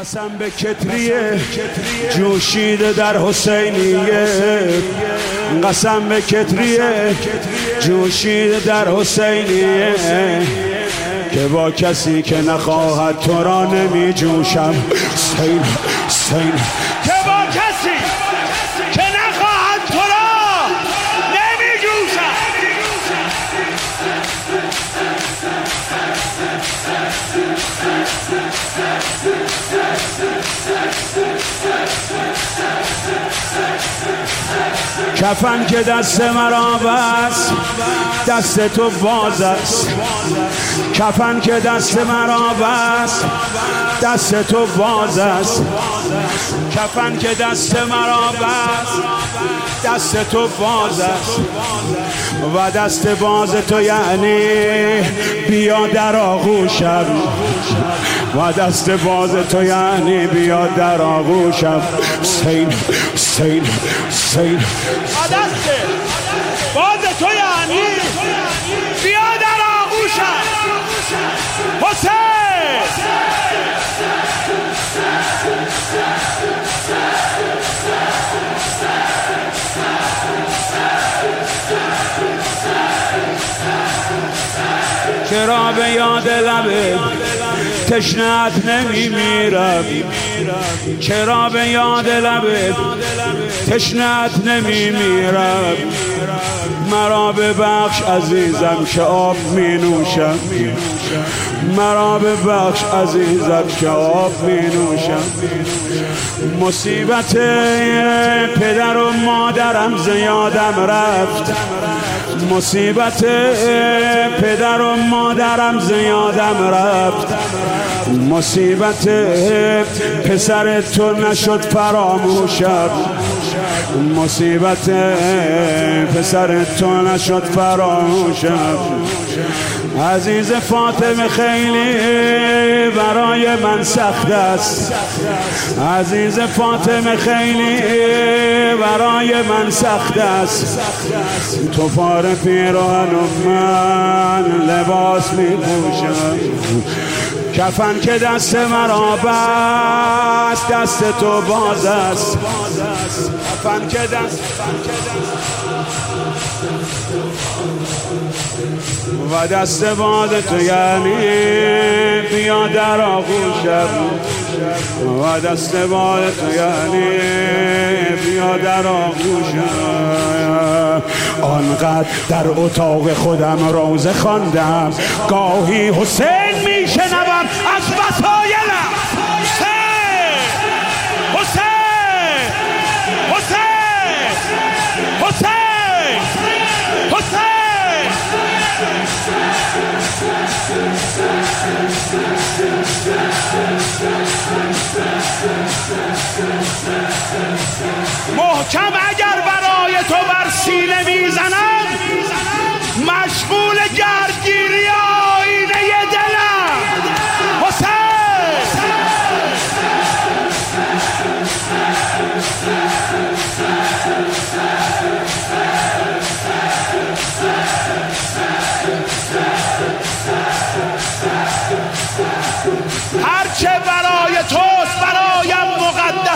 قسم به کتریه جوشیده در حسینیه. قسم به کتریه جوشیده در حسینیه. که با کسی که نخواهد تو را نمی جوشم. سین سین که با کسی کفن که دست مرا بست دست تو باز است. کفن که دست مرا بست دست تو باز است. کفن که دست مرا بست دست تو باز است. و دست باز تو یعنی بیا در آغوشم و دست باز تو یعنی بیا در آغوشم سین سین سین با دست باز تو یعنی بیا در آغوشم حسین! چرا به یاد لبه. تشنت نمی میرم چرا به یاد لبه. تشنت نمی میرم مرا به بخش عزیزم که آب می نوشم مرا به بخش عزیزم که آب می نوشم مصیبت پدر و مادرم زیادم رفت. مصیبت پدر و مادرم زیادم رفت. مصیبت پسر تو نشد فراموشم مصیبت پسر تو نشد فراموشم عزیز فاطمه خیلی برای من سخت است. عزیز فاطمه خیلی برای من سخت است. تو پار پیران من لباس می پوشم کفن که دست مرا بست دست تو باز است. کفن که دست و دست باز تو یعنی بیا در آغوشم. و دست باز تو یعنی بیا در آغوشم. آنقدر در اتاق خودم روزه خواندم گاهی حسین میشنوم محکم اگر برای تو بر سینه می‌زنم مشغول گردگیری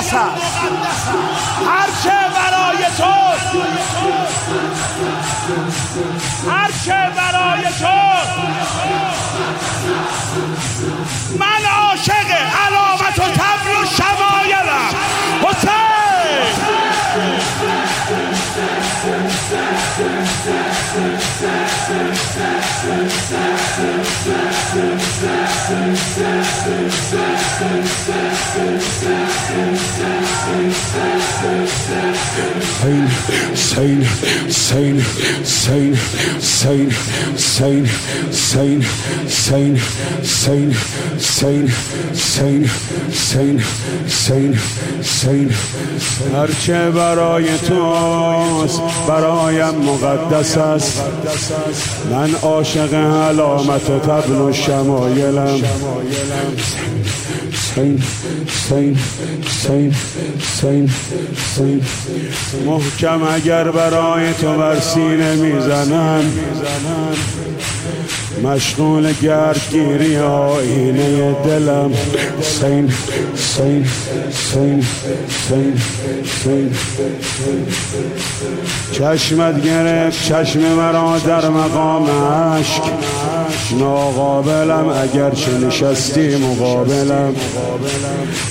مقدس است هرچه برای توست هرچه برای توست من عاشق علامت و تبل و شمایلم. حسین! هرچه برای توست برایم مقدس است من عاشق علامت و تبل و شمایلم شمایلم. محکم اگر برای تو بر سینه می‌زنم مشغول گردگیری آینه دلم. سین سین سین سین سین چشمت گرفت چشم مرا در مقام عشق ناقابلم اگر چه نشستی مقابلم.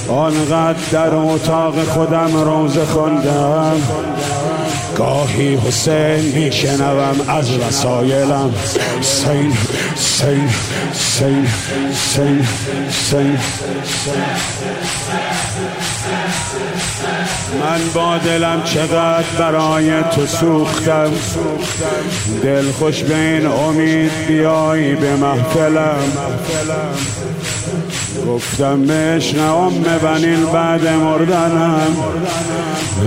آنقدر در اتاق خودم روز خوندم. گاهی حسین میشنوم از وسایلم. سین سین سین سین سین من با دلم چقدر برای تو سوختم. دل خوش به این امید بیایی به محفلم. گفتم بهش ام بنین بعد مردنم.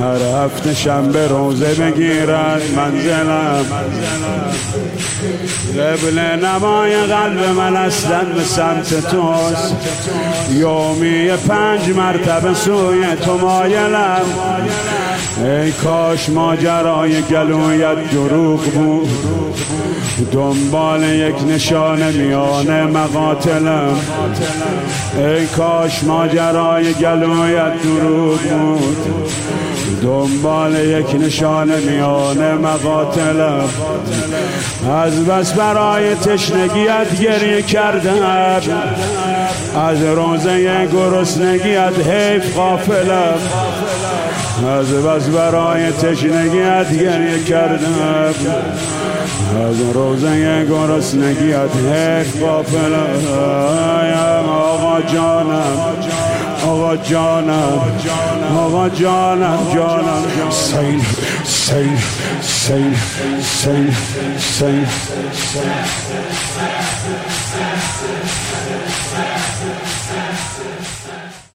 هر هفته شنبه روزه بگیرد منزلم. قبل نمای قلب من اصلا به سمت توست. یومی پنج مرتبه سوی تو مایلم. ای کاش ماجرای گلویت دروغ بود. دنبال یک نشان میان مقاتلم. ای کاش ماجرای گلویت دروغ بود. دنبال یک نشان میان مقاتلم. از بس برای تشنگیت گریه کردم. از روزه گرسنگیت حیف قافلم از بس برای تشنگیت گریه کردم از روزه گرسنگیت حیف قافلم آقا جانم آقا جانم آقا جانم جانم. سین سین سین سین سین.